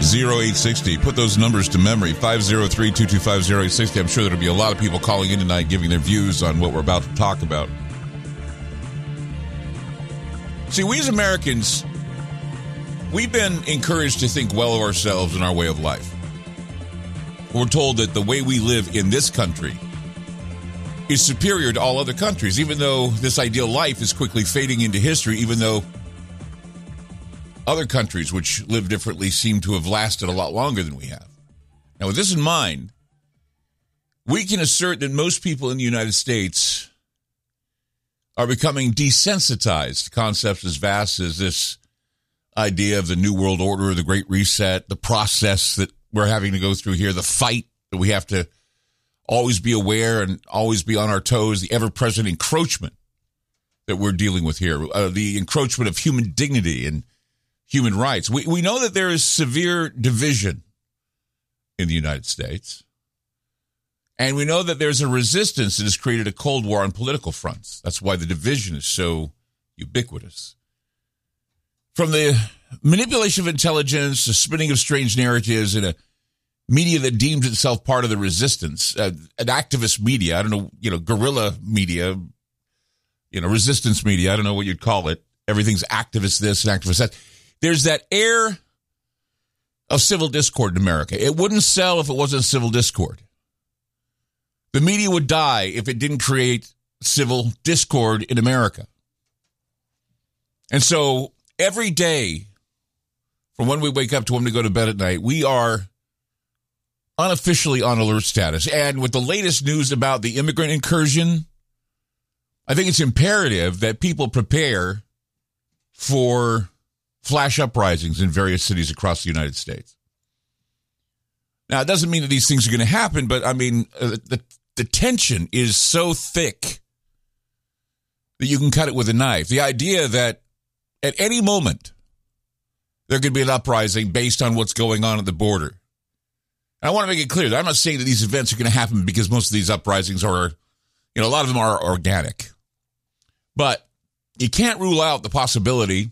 0860. Put those numbers to memory 503 225 0860. I'm sure there'll be a lot of people calling in tonight giving their views on what we're about to talk about. See, we as Americans, we've been encouraged to think well of ourselves and our way of life. We're told that the way we live in this country is superior to all other countries, even though this ideal life is quickly fading into history, even though other countries which live differently seem to have lasted a lot longer than we have. Now, with this in mind, we can assert that most people in the United States are becoming desensitized to concepts as vast as this idea of the New World Order, the Great Reset, the process that we're having to go through here, the fight that we have to always be aware and always be on our toes, the ever present encroachment that we're dealing with here, uh, the encroachment of human dignity and human rights. We, we know that there is severe division in the United States. And we know that there's a resistance that has created a Cold War on political fronts. That's why the division is so ubiquitous. From the manipulation of intelligence, the spinning of strange narratives, and a media that deems itself part of the resistance, uh, an activist media, I don't know, you know, guerrilla media, you know, resistance media, I don't know what you'd call it. Everything's activist this and activist that there's that air of civil discord in America. It wouldn't sell if it wasn't civil discord. The media would die if it didn't create civil discord in America. And so every day, from when we wake up to when we go to bed at night, we are unofficially on alert status. And with the latest news about the immigrant incursion, I think it's imperative that people prepare for flash uprisings in various cities across the United States. Now, it doesn't mean that these things are going to happen, but I mean, uh, the, the tension is so thick that you can cut it with a knife. The idea that at any moment there could be an uprising based on what's going on at the border. And I want to make it clear that I'm not saying that these events are going to happen because most of these uprisings are, you know, a lot of them are organic. But you can't rule out the possibility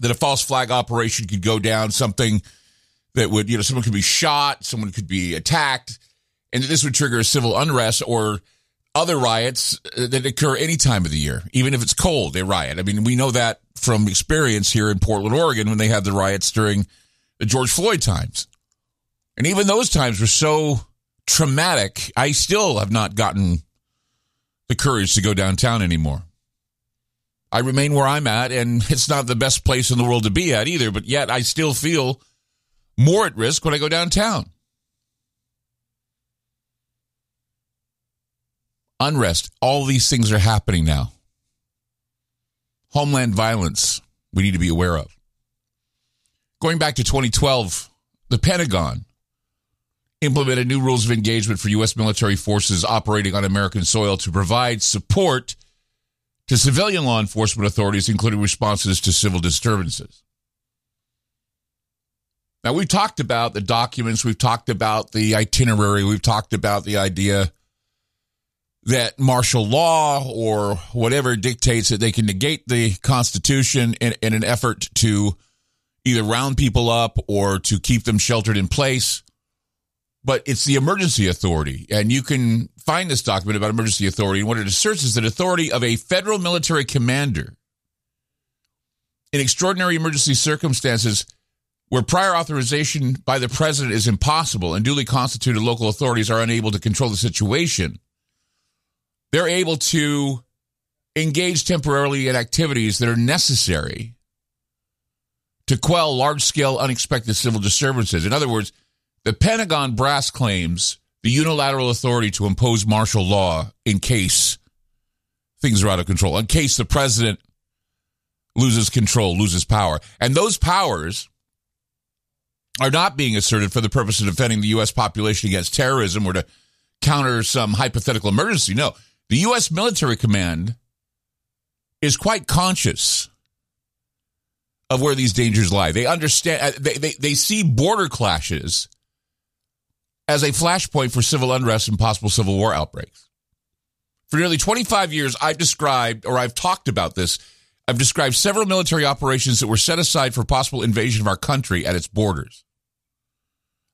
that a false flag operation could go down, something that would, you know, someone could be shot, someone could be attacked, and that this would trigger a civil unrest or other riots uh, that occur any time of the year. Even if it's cold, they riot. I mean, we know that from experience here in Portland, Oregon, when they had the riots during the George Floyd times. And even those times were so traumatic, I still have not gotten the courage to go downtown anymore. I remain where I'm at, and it's not the best place in the world to be at either, but yet I still feel more at risk when I go downtown. Unrest, all these things are happening now. Homeland violence, we need to be aware of. Going back to 2012, the Pentagon implemented new rules of engagement for U.S. military forces operating on American soil to provide support to civilian law enforcement authorities, including responses to civil disturbances. Now, we've talked about the documents, we've talked about the itinerary, we've talked about the idea that martial law or whatever dictates that they can negate the Constitution in, in an effort to either round people up or to keep them sheltered in place but it's the emergency authority. And you can find this document about emergency authority. And what it asserts is that authority of a federal military commander in extraordinary emergency circumstances where prior authorization by the president is impossible and duly constituted local authorities are unable to control the situation, they're able to engage temporarily in activities that are necessary to quell large scale unexpected civil disturbances. In other words, the Pentagon brass claims the unilateral authority to impose martial law in case things are out of control, in case the president loses control, loses power. And those powers are not being asserted for the purpose of defending the U.S. population against terrorism or to counter some hypothetical emergency. No, the U.S. military command is quite conscious of where these dangers lie. They understand, uh, they, they, they see border clashes as a flashpoint for civil unrest and possible civil war outbreaks. For nearly 25 years, I've described, or I've talked about this, I've described several military operations that were set aside for possible invasion of our country at its borders.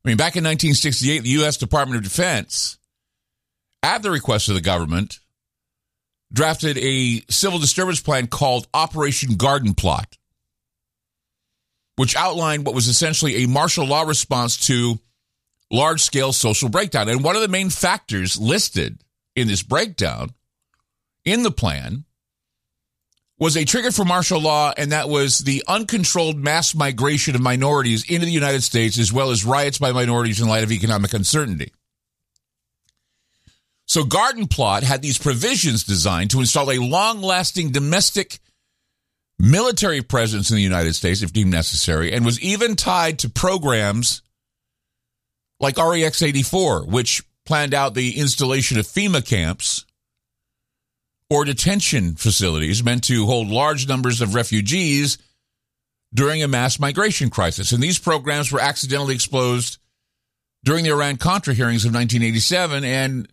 I mean, back in 1968, the U.S. Department of Defense, at the request of the government, drafted a civil disturbance plan called Operation Garden Plot, which outlined what was essentially a martial law response to large scale social breakdown. And one of the main factors listed in this breakdown in the plan was a trigger for martial law, and that was the uncontrolled mass migration of minorities into the United States, as well as riots by minorities in light of economic uncertainty. So, Garden Plot had these provisions designed to install a long lasting domestic military presence in the United States, if deemed necessary, and was even tied to programs like REX 84, which planned out the installation of FEMA camps or detention facilities meant to hold large numbers of refugees during a mass migration crisis. And these programs were accidentally exposed during the Iran Contra hearings of 1987 and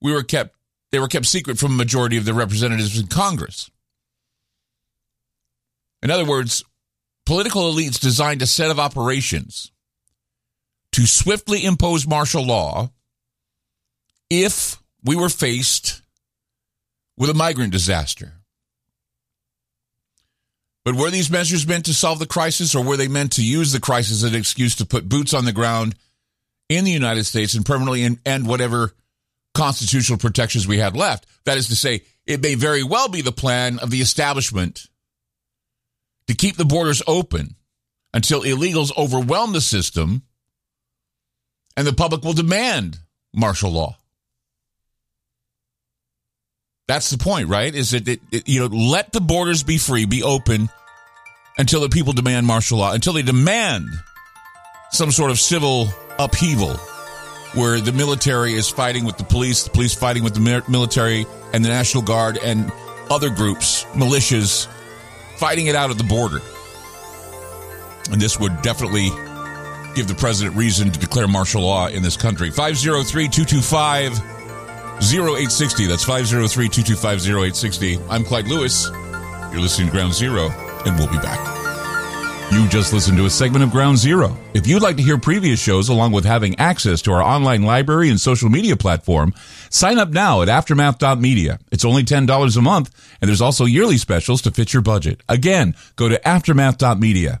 we were kept they were kept secret from a majority of the representatives in Congress. In other words, political elites designed a set of operations to swiftly impose martial law if we were faced with a migrant disaster. But were these measures meant to solve the crisis, or were they meant to use the crisis as an excuse to put boots on the ground in the United States and permanently end whatever constitutional protections we had left. That is to say, it may very well be the plan of the establishment to keep the borders open until illegals overwhelm the system and the public will demand martial law. That's the point, right? Is that it, it, you know let the borders be free, be open until the people demand martial law, until they demand some sort of civil upheaval where the military is fighting with the police, the police fighting with the military and the National Guard and other groups, militias, fighting it out at the border. And this would definitely give the president reason to declare martial law in this country. 503 225 0860. That's 503 225 0860. I'm Clyde Lewis. You're listening to Ground Zero, and we'll be back. You just listened to a segment of Ground Zero. If you'd like to hear previous shows along with having access to our online library and social media platform, sign up now at aftermath.media. It's only $10 a month, and there's also yearly specials to fit your budget. Again, go to aftermath.media.